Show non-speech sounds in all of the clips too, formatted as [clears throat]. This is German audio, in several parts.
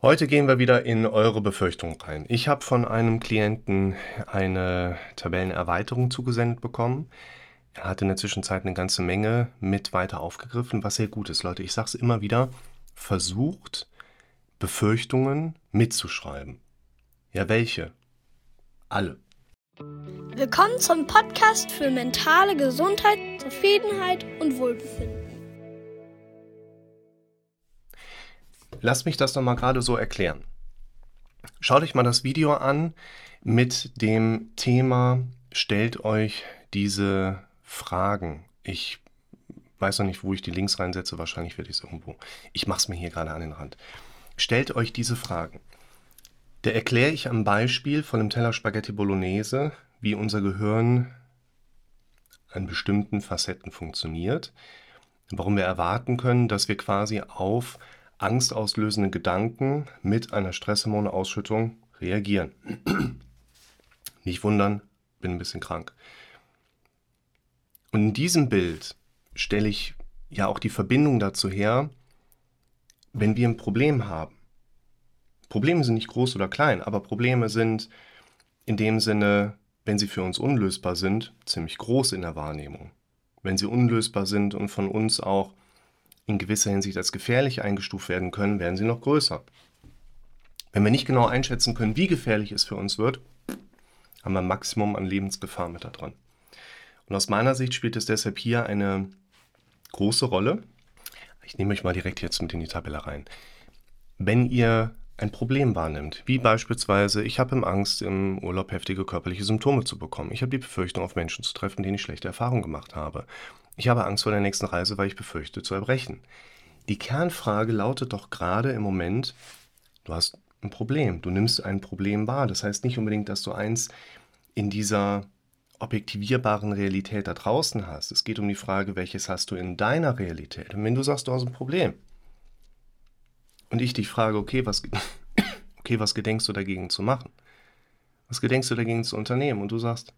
Heute gehen wir wieder in eure Befürchtungen rein. Ich habe von einem Klienten eine Tabellenerweiterung zugesendet bekommen. Er hat in der Zwischenzeit eine ganze Menge mit weiter aufgegriffen, was sehr gut ist. Leute, ich sage es immer wieder, versucht Befürchtungen mitzuschreiben. Ja, welche? Alle. Willkommen zum Podcast für mentale Gesundheit, Zufriedenheit und Wohlbefinden. Lass mich das doch mal gerade so erklären. Schaut euch mal das Video an mit dem Thema Stellt euch diese Fragen. Ich weiß noch nicht, wo ich die Links reinsetze. Wahrscheinlich werde ich es irgendwo. Ich mache es mir hier gerade an den Rand. Stellt euch diese Fragen. Da erkläre ich am Beispiel von dem Teller Spaghetti Bolognese, wie unser Gehirn an bestimmten Facetten funktioniert. Warum wir erwarten können, dass wir quasi auf angstauslösende Gedanken mit einer Stresshormoneausschüttung reagieren. Nicht wundern, bin ein bisschen krank. Und in diesem Bild stelle ich ja auch die Verbindung dazu her, wenn wir ein Problem haben. Probleme sind nicht groß oder klein, aber Probleme sind in dem Sinne, wenn sie für uns unlösbar sind, ziemlich groß in der Wahrnehmung. Wenn sie unlösbar sind und von uns auch in gewisser Hinsicht als gefährlich eingestuft werden können, werden sie noch größer. Wenn wir nicht genau einschätzen können, wie gefährlich es für uns wird, haben wir ein Maximum an Lebensgefahr mit da dran. Und aus meiner Sicht spielt es deshalb hier eine große Rolle. Ich nehme euch mal direkt jetzt mit in die Tabelle rein. Wenn ihr ein Problem wahrnimmt, wie beispielsweise, ich habe Angst, im Urlaub heftige körperliche Symptome zu bekommen. Ich habe die Befürchtung, auf Menschen zu treffen, denen ich schlechte Erfahrungen gemacht habe. Ich habe Angst vor der nächsten Reise, weil ich befürchte zu erbrechen. Die Kernfrage lautet doch gerade im Moment, du hast ein Problem, du nimmst ein Problem wahr. Das heißt nicht unbedingt, dass du eins in dieser objektivierbaren Realität da draußen hast. Es geht um die Frage, welches hast du in deiner Realität. Und wenn du sagst, du hast ein Problem und ich dich frage, okay, was, [coughs] okay, was gedenkst du dagegen zu machen? Was gedenkst du dagegen zu unternehmen? Und du sagst,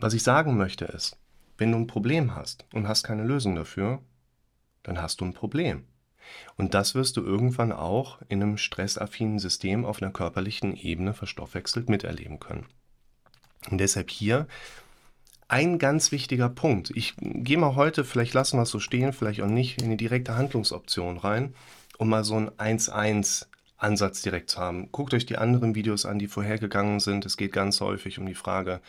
was ich sagen möchte ist, wenn du ein Problem hast und hast keine Lösung dafür, dann hast du ein Problem. Und das wirst du irgendwann auch in einem stressaffinen System auf einer körperlichen Ebene verstoffwechselt miterleben können. Und deshalb hier ein ganz wichtiger Punkt. Ich gehe mal heute, vielleicht lassen wir es so stehen, vielleicht auch nicht, in eine direkte Handlungsoption rein, um mal so einen 1-1 Ansatz direkt zu haben. Guckt euch die anderen Videos an, die vorhergegangen sind. Es geht ganz häufig um die Frage,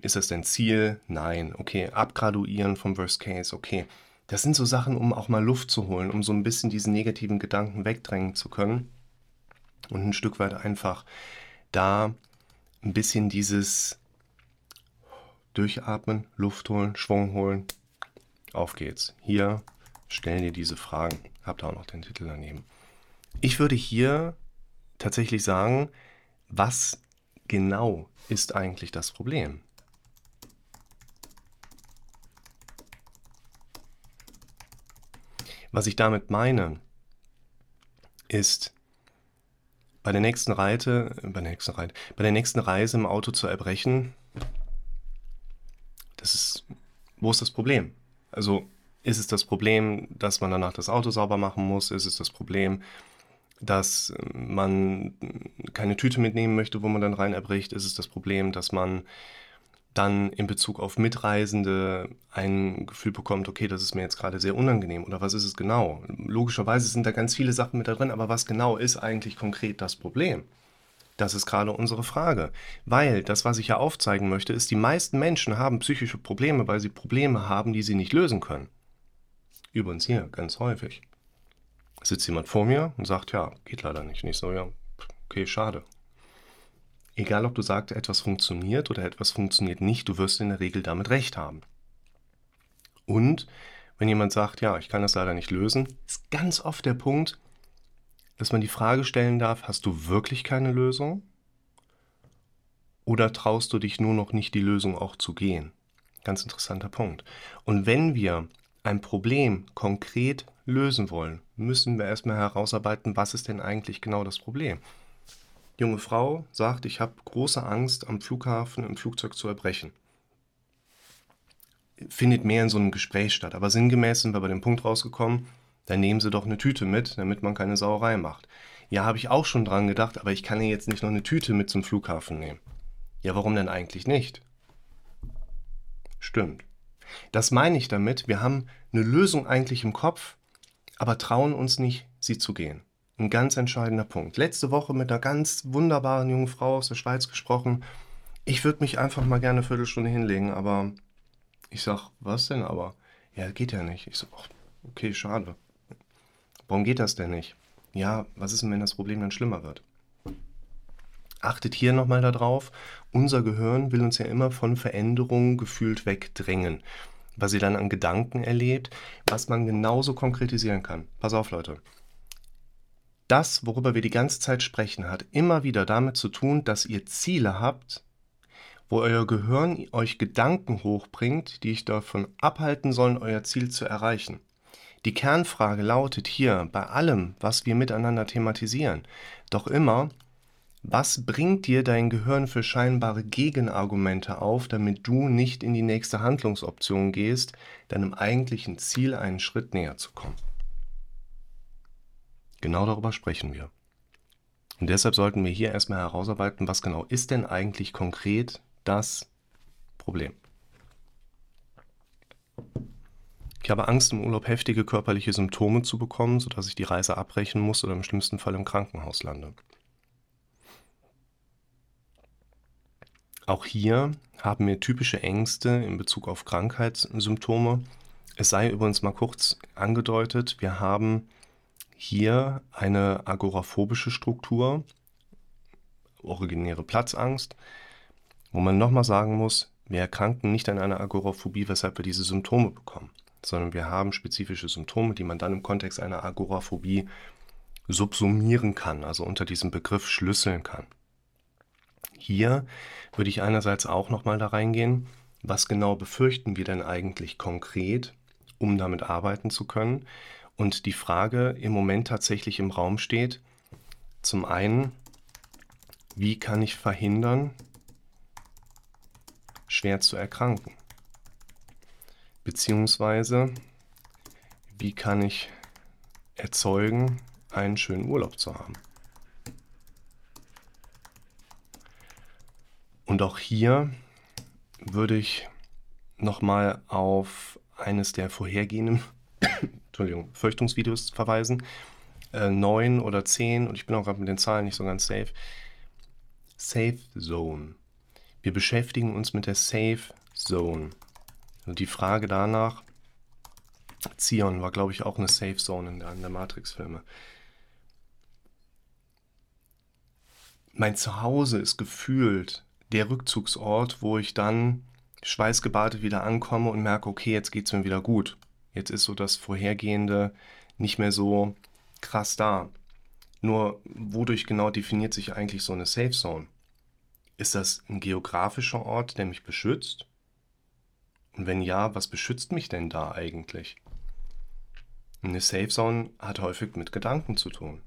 ist das dein Ziel? Nein. Okay, abgraduieren vom Worst Case. Okay. Das sind so Sachen, um auch mal Luft zu holen, um so ein bisschen diese negativen Gedanken wegdrängen zu können. Und ein Stück weit einfach da ein bisschen dieses Durchatmen, Luft holen, Schwung holen. Auf geht's. Hier stellen dir diese Fragen. Habt auch noch den Titel daneben. Ich würde hier tatsächlich sagen, was genau ist eigentlich das Problem? Was ich damit meine, ist, bei der nächsten Reite, bei der nächsten Reite, bei der nächsten Reise im Auto zu erbrechen, das ist, wo ist das Problem? Also ist es das Problem, dass man danach das Auto sauber machen muss? Ist es das Problem, dass man keine Tüte mitnehmen möchte, wo man dann rein erbricht? Ist es das Problem, dass man dann in Bezug auf Mitreisende ein Gefühl bekommt, okay, das ist mir jetzt gerade sehr unangenehm oder was ist es genau? Logischerweise sind da ganz viele Sachen mit da drin, aber was genau ist eigentlich konkret das Problem? Das ist gerade unsere Frage. Weil das, was ich ja aufzeigen möchte, ist, die meisten Menschen haben psychische Probleme, weil sie Probleme haben, die sie nicht lösen können. Übrigens hier, ganz häufig. Sitzt jemand vor mir und sagt, ja, geht leider nicht. Nicht so, ja, okay, schade. Egal, ob du sagst, etwas funktioniert oder etwas funktioniert nicht, du wirst in der Regel damit recht haben. Und wenn jemand sagt, ja, ich kann das leider nicht lösen, ist ganz oft der Punkt, dass man die Frage stellen darf, hast du wirklich keine Lösung? Oder traust du dich nur noch nicht, die Lösung auch zu gehen? Ganz interessanter Punkt. Und wenn wir ein Problem konkret lösen wollen, müssen wir erstmal herausarbeiten, was ist denn eigentlich genau das Problem junge Frau sagt, ich habe große Angst, am Flughafen im Flugzeug zu erbrechen. Findet mehr in so einem Gespräch statt. Aber sinngemäß sind wir bei dem Punkt rausgekommen, Dann nehmen Sie doch eine Tüte mit, damit man keine Sauerei macht. Ja, habe ich auch schon dran gedacht, aber ich kann ja jetzt nicht noch eine Tüte mit zum Flughafen nehmen. Ja, warum denn eigentlich nicht? Stimmt. Das meine ich damit, wir haben eine Lösung eigentlich im Kopf, aber trauen uns nicht, sie zu gehen. Ein ganz entscheidender Punkt. Letzte Woche mit einer ganz wunderbaren jungen Frau aus der Schweiz gesprochen. Ich würde mich einfach mal gerne eine Viertelstunde hinlegen, aber ich sag, was denn aber? Ja, geht ja nicht. Ich so, ach, okay, schade. Warum geht das denn nicht? Ja, was ist denn, wenn das Problem dann schlimmer wird? Achtet hier nochmal darauf, unser Gehirn will uns ja immer von Veränderungen gefühlt wegdrängen, was sie dann an Gedanken erlebt, was man genauso konkretisieren kann. Pass auf, Leute. Das, worüber wir die ganze Zeit sprechen, hat immer wieder damit zu tun, dass ihr Ziele habt, wo euer Gehirn euch Gedanken hochbringt, die euch davon abhalten sollen, euer Ziel zu erreichen. Die Kernfrage lautet hier bei allem, was wir miteinander thematisieren, doch immer, was bringt dir dein Gehirn für scheinbare Gegenargumente auf, damit du nicht in die nächste Handlungsoption gehst, deinem eigentlichen Ziel einen Schritt näher zu kommen? Genau darüber sprechen wir. Und deshalb sollten wir hier erstmal herausarbeiten, was genau ist denn eigentlich konkret das Problem. Ich habe Angst, im Urlaub heftige körperliche Symptome zu bekommen, sodass ich die Reise abbrechen muss oder im schlimmsten Fall im Krankenhaus lande. Auch hier haben wir typische Ängste in Bezug auf Krankheitssymptome. Es sei übrigens mal kurz angedeutet, wir haben hier eine agoraphobische Struktur, originäre Platzangst, wo man nochmal sagen muss, wir erkranken nicht an einer Agoraphobie, weshalb wir diese Symptome bekommen, sondern wir haben spezifische Symptome, die man dann im Kontext einer Agoraphobie subsumieren kann, also unter diesem Begriff schlüsseln kann. Hier würde ich einerseits auch nochmal da reingehen, was genau befürchten wir denn eigentlich konkret, um damit arbeiten zu können. Und die Frage im Moment tatsächlich im Raum steht, zum einen, wie kann ich verhindern, schwer zu erkranken? Beziehungsweise, wie kann ich erzeugen, einen schönen Urlaub zu haben? Und auch hier würde ich nochmal auf eines der vorhergehenden Entschuldigung, Fürchtungsvideos verweisen. Äh, neun oder zehn, und ich bin auch gerade mit den Zahlen nicht so ganz safe. Safe Zone. Wir beschäftigen uns mit der Safe Zone. Und die Frage danach, Zion war, glaube ich, auch eine Safe Zone in der, der Matrix-Filme. Mein Zuhause ist gefühlt der Rückzugsort, wo ich dann schweißgebadet wieder ankomme und merke, okay, jetzt geht es mir wieder gut. Jetzt ist so das Vorhergehende nicht mehr so krass da. Nur wodurch genau definiert sich eigentlich so eine Safe Zone? Ist das ein geografischer Ort, der mich beschützt? Und wenn ja, was beschützt mich denn da eigentlich? Eine Safe Zone hat häufig mit Gedanken zu tun.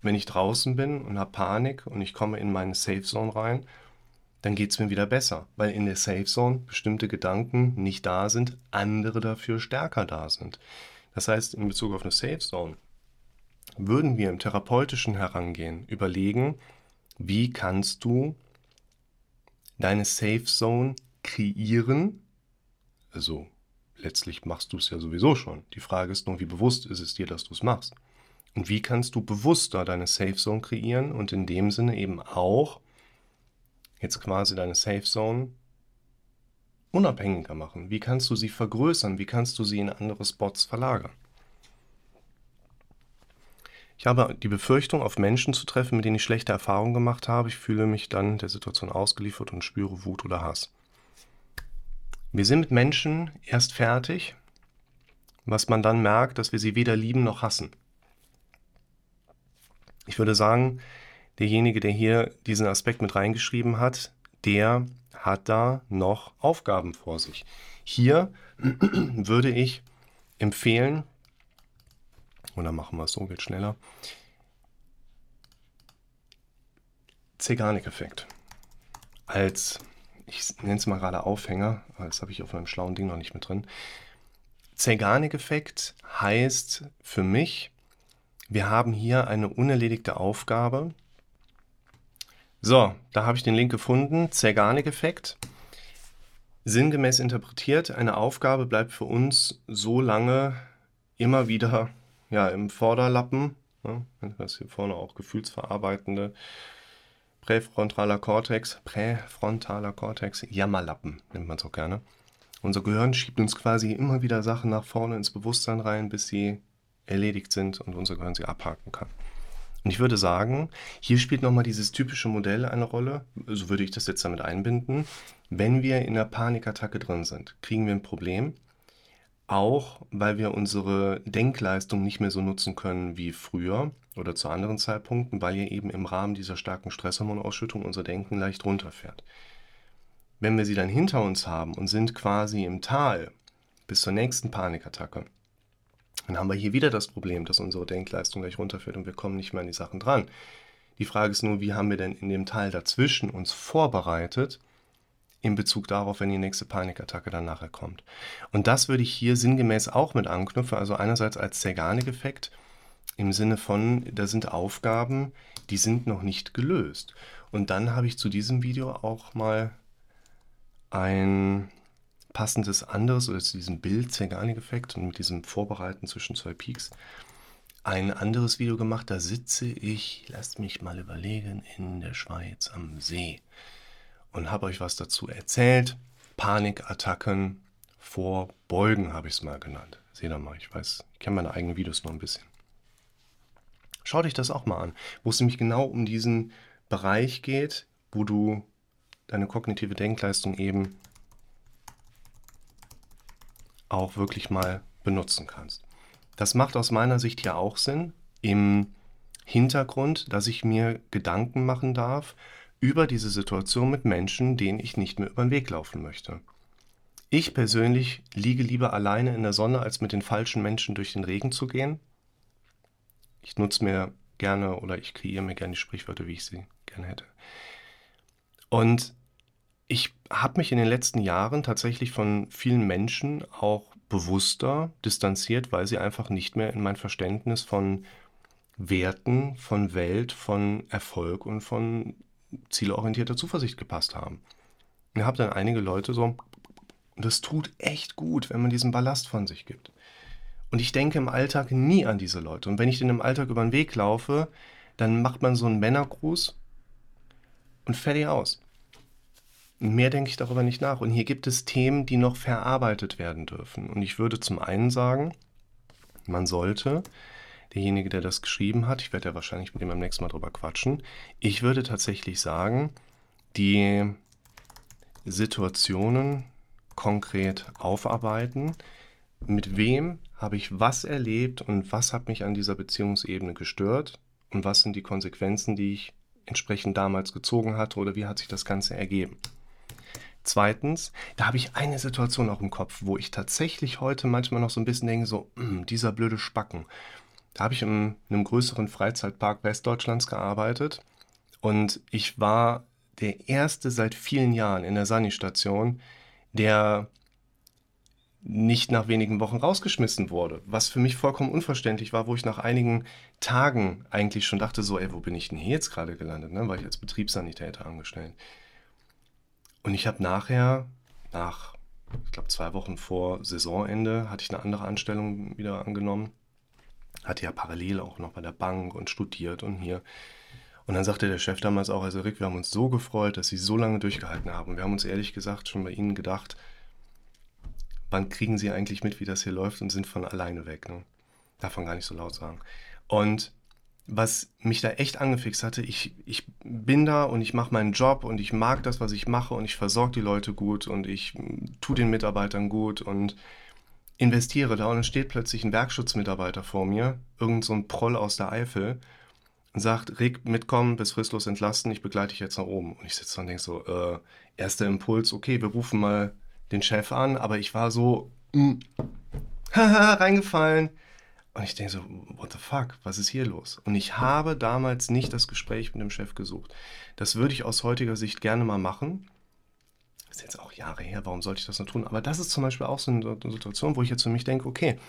Wenn ich draußen bin und habe Panik und ich komme in meine Safe Zone rein dann geht es mir wieder besser, weil in der Safe Zone bestimmte Gedanken nicht da sind, andere dafür stärker da sind. Das heißt, in Bezug auf eine Safe Zone würden wir im therapeutischen Herangehen überlegen, wie kannst du deine Safe Zone kreieren? Also letztlich machst du es ja sowieso schon. Die Frage ist nur, wie bewusst ist es dir, dass du es machst? Und wie kannst du bewusster deine Safe Zone kreieren und in dem Sinne eben auch jetzt quasi deine Safe Zone unabhängiger machen? Wie kannst du sie vergrößern? Wie kannst du sie in andere Spots verlagern? Ich habe die Befürchtung, auf Menschen zu treffen, mit denen ich schlechte Erfahrungen gemacht habe. Ich fühle mich dann der Situation ausgeliefert und spüre Wut oder Hass. Wir sind mit Menschen erst fertig, was man dann merkt, dass wir sie weder lieben noch hassen. Ich würde sagen, derjenige, der hier diesen Aspekt mit reingeschrieben hat, der hat da noch Aufgaben vor sich. Hier [clears throat] würde ich empfehlen, oder machen wir es so, geht schneller, Zeganik-Effekt. Als, ich nenne es mal gerade Aufhänger, das habe ich auf meinem schlauen Ding noch nicht mit drin. Zeigarnik-Effekt heißt für mich, wir haben hier eine unerledigte Aufgabe. So, da habe ich den Link gefunden. Zeigarnik-Effekt. Sinngemäß interpretiert, eine Aufgabe bleibt für uns so lange immer wieder ja, im Vorderlappen. Ne? Das hier vorne auch gefühlsverarbeitende präfrontaler Kortex, präfrontaler Kortex, Jammerlappen nennt man es auch gerne. Unser Gehirn schiebt uns quasi immer wieder Sachen nach vorne ins Bewusstsein rein, bis sie erledigt sind und unser Gehirn sie abhaken kann. Und ich würde sagen, hier spielt nochmal dieses typische Modell eine Rolle, so würde ich das jetzt damit einbinden. Wenn wir in der Panikattacke drin sind, kriegen wir ein Problem, auch weil wir unsere Denkleistung nicht mehr so nutzen können wie früher oder zu anderen Zeitpunkten, weil ja eben im Rahmen dieser starken Stresshormonausschüttung unser Denken leicht runterfährt. Wenn wir sie dann hinter uns haben und sind quasi im Tal bis zur nächsten Panikattacke, dann haben wir hier wieder das Problem, dass unsere Denkleistung gleich runterfährt und wir kommen nicht mehr an die Sachen dran. Die Frage ist nur, wie haben wir denn in dem Teil dazwischen uns vorbereitet in Bezug darauf, wenn die nächste Panikattacke dann nachher kommt. Und das würde ich hier sinngemäß auch mit anknüpfen, also einerseits als Zeigarnik-Effekt im Sinne von, da sind Aufgaben, die sind noch nicht gelöst. Und dann habe ich zu diesem Video auch mal ein passendes anderes oder zu diesem Bild Zeigarnik-Effekt und mit diesem Vorbereiten zwischen zwei Peaks ein anderes Video gemacht. Da sitze ich, lasst mich mal überlegen, in der Schweiz am See und habe euch was dazu erzählt. Panikattacken vorbeugen habe ich es mal genannt. Seht ihr mal, ich weiß, ich kenne meine eigenen Videos noch ein bisschen. Schaut euch das auch mal an, wo es nämlich genau um diesen Bereich geht, wo du deine kognitive Denkleistung eben auch wirklich mal benutzen kannst. Das macht aus meiner Sicht ja auch Sinn im Hintergrund, dass ich mir Gedanken machen darf über diese Situation mit Menschen, denen ich nicht mehr über den Weg laufen möchte. Ich persönlich liege lieber alleine in der Sonne, als mit den falschen Menschen durch den Regen zu gehen. Ich nutze mir gerne oder ich kreiere mir gerne die Sprichwörter, wie ich sie gerne hätte. Und ich habe mich in den letzten Jahren tatsächlich von vielen Menschen auch bewusster distanziert, weil sie einfach nicht mehr in mein Verständnis von Werten, von Welt, von Erfolg und von zielorientierter Zuversicht gepasst haben. Ich habe dann einige Leute so, das tut echt gut, wenn man diesen Ballast von sich gibt. Und ich denke im Alltag nie an diese Leute. Und wenn ich denen im Alltag über den Weg laufe, dann macht man so einen Männergruß und fertig aus. Mehr denke ich darüber nicht nach. Und hier gibt es Themen, die noch verarbeitet werden dürfen. Und ich würde zum einen sagen, man sollte derjenige, der das geschrieben hat, ich werde ja wahrscheinlich mit ihm beim nächsten Mal drüber quatschen, ich würde tatsächlich sagen, die Situationen konkret aufarbeiten. Mit wem habe ich was erlebt und was hat mich an dieser Beziehungsebene gestört und was sind die Konsequenzen, die ich entsprechend damals gezogen hatte oder wie hat sich das Ganze ergeben. Zweitens, da habe ich eine Situation auch im Kopf, wo ich tatsächlich heute manchmal noch so ein bisschen denke, so, hm, dieser blöde Spacken. Da habe ich in einem größeren Freizeitpark Westdeutschlands gearbeitet und ich war der erste seit vielen Jahren in der Sani-Station, der nicht nach wenigen Wochen rausgeschmissen wurde, was für mich vollkommen unverständlich war, wo ich nach einigen Tagen eigentlich schon dachte, so, ey, wo bin ich denn hier jetzt gerade gelandet, ne? war ich als Betriebssanitäter angestellt. Und ich habe nachher, nach, ich glaube, zwei Wochen vor Saisonende, hatte ich eine andere Anstellung wieder angenommen hatte ja parallel auch noch bei der Bank und studiert und hier. Und dann sagte der Chef damals auch, also Rick, wir haben uns so gefreut, dass Sie so lange durchgehalten haben. Wir haben uns ehrlich gesagt schon bei Ihnen gedacht, wann kriegen Sie eigentlich mit, wie das hier läuft und sind von alleine weg. Ne? Darf man gar nicht so laut sagen. Und was mich da echt angefixt hatte, ich, ich bin da und ich mache meinen Job und ich mag das, was ich mache und ich versorge die Leute gut und ich tue den Mitarbeitern gut und investiere da und dann steht plötzlich ein Werkschutzmitarbeiter vor mir, irgend so ein Proll aus der Eifel, und sagt, Rick, mitkommen, bis fristlos entlasten, ich begleite dich jetzt nach oben. Und ich sitze da und denke so, äh, erster Impuls, okay, wir rufen mal den Chef an, aber ich war so, mm, haha, [laughs] reingefallen. Und ich denke so, what the fuck, was ist hier los? Und ich habe damals nicht das Gespräch mit dem Chef gesucht. Das würde ich aus heutiger Sicht gerne mal machen. Ist jetzt auch Jahre her, warum sollte ich das noch tun? Aber das ist zum Beispiel auch so eine Situation, wo ich jetzt für mich denke, okay,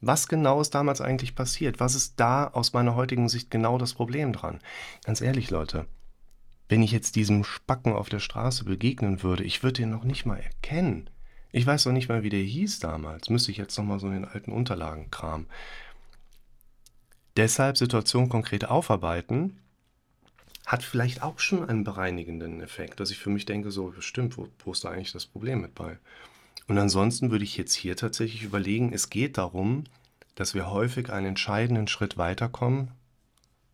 was genau ist damals eigentlich passiert? Was ist da aus meiner heutigen Sicht genau das Problem dran? Ganz ehrlich, Leute, wenn ich jetzt diesem Spacken auf der Straße begegnen würde, ich würde ihn noch nicht mal erkennen. Ich weiß doch nicht mal, wie der hieß damals. Müsste ich jetzt noch mal so in den alten Unterlagen kramen. Deshalb Situation konkret aufarbeiten hat vielleicht auch schon einen bereinigenden Effekt, dass ich für mich denke, so, stimmt, wo, wo ist da eigentlich das Problem mit bei? Und ansonsten würde ich jetzt hier tatsächlich überlegen, es geht darum, dass wir häufig einen entscheidenden Schritt weiterkommen,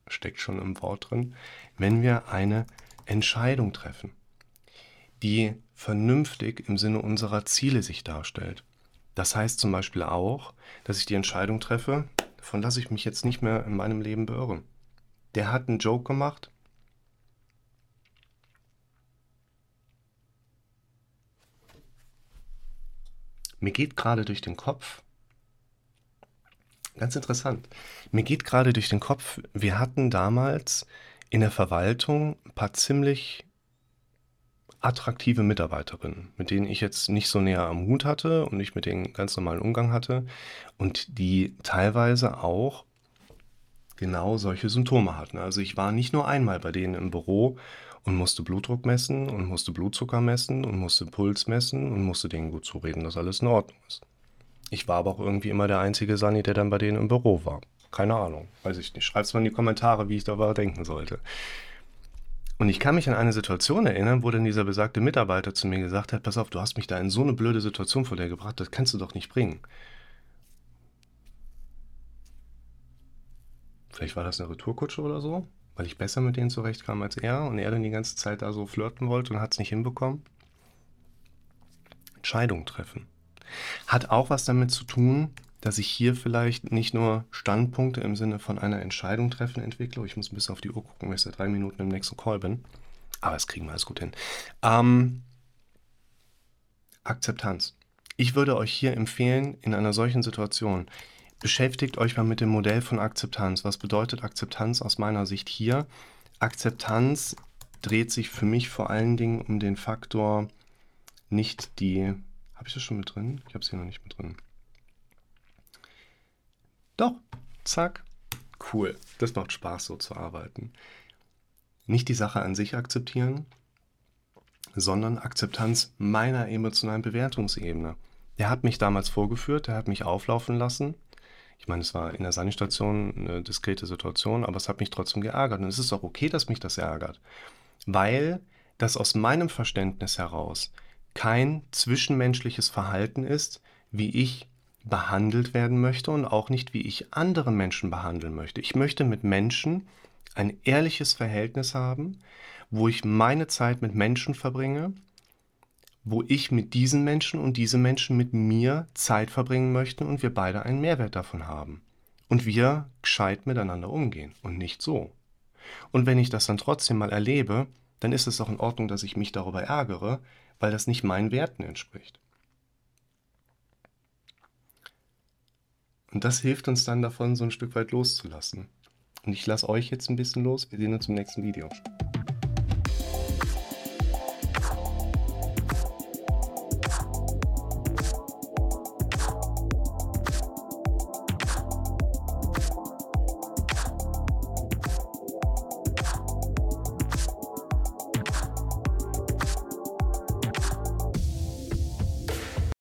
steckt schon im Wort drin, wenn wir eine Entscheidung treffen, die vernünftig im Sinne unserer Ziele sich darstellt. Das heißt zum Beispiel auch, dass ich die Entscheidung treffe, davon lasse ich mich jetzt nicht mehr in meinem Leben beirren. Der hat einen Joke gemacht, Mir geht gerade durch den Kopf, ganz interessant, mir geht gerade durch den Kopf, wir hatten damals in der Verwaltung ein paar ziemlich attraktive Mitarbeiterinnen, mit denen ich jetzt nicht so näher am Hut hatte und nicht mit denen ganz normalen Umgang hatte und die teilweise auch genau solche Symptome hatten. Also ich war nicht nur einmal bei denen im Büro und musste Blutdruck messen und musste Blutzucker messen und musste Puls messen und musste denen gut zureden, dass alles in Ordnung ist. Ich war aber auch irgendwie immer der einzige Sani, der dann bei denen im Büro war. Keine Ahnung, weiß ich nicht. Schreibt es mal in die Kommentare, wie ich darüber denken sollte. Und ich kann mich an eine Situation erinnern, wo dann dieser besagte Mitarbeiter zu mir gesagt hat, pass auf, du hast mich da in so eine blöde Situation vor dir gebracht, das kannst du doch nicht bringen. Vielleicht war das eine Retourkutsche oder so? weil ich besser mit denen zurechtkam als er und er dann die ganze Zeit da so flirten wollte und hat es nicht hinbekommen. Entscheidungen treffen. Hat auch was damit zu tun, dass ich hier vielleicht nicht nur Standpunkte im Sinne von einer Entscheidung treffen entwickle. Ich muss ein bisschen auf die Uhr gucken, weil ich seit drei Minuten im nächsten Call bin. Aber das kriegen wir alles gut hin. Ähm, Akzeptanz. Ich würde euch hier empfehlen, in einer solchen Situation Beschäftigt euch mal mit dem Modell von Akzeptanz. Was bedeutet Akzeptanz aus meiner Sicht hier? Akzeptanz dreht sich für mich vor allen Dingen um den Faktor nicht die. Habe ich das schon mit drin? Ich habe es hier noch nicht mit drin. Doch, zack. Cool. Das macht Spaß, so zu arbeiten. Nicht die Sache an sich akzeptieren, sondern Akzeptanz meiner emotionalen Bewertungsebene. Der hat mich damals vorgeführt, der hat mich auflaufen lassen ich meine, es war in der Sanitation eine diskrete Situation, aber es hat mich trotzdem geärgert. Und es ist auch okay, dass mich das ärgert, weil das aus meinem Verständnis heraus kein zwischenmenschliches Verhalten ist, wie ich behandelt werden möchte und auch nicht, wie ich andere Menschen behandeln möchte. Ich möchte mit Menschen ein ehrliches Verhältnis haben, wo ich meine Zeit mit Menschen verbringe, wo ich mit diesen Menschen und diese Menschen mit mir Zeit verbringen möchten und wir beide einen Mehrwert davon haben. Und wir gescheit miteinander umgehen und nicht so. Und wenn ich das dann trotzdem mal erlebe, dann ist es auch in Ordnung, dass ich mich darüber ärgere, weil das nicht meinen Werten entspricht. Und das hilft uns dann davon, so ein Stück weit loszulassen. Und ich lasse euch jetzt ein bisschen los. Wir sehen uns im nächsten Video.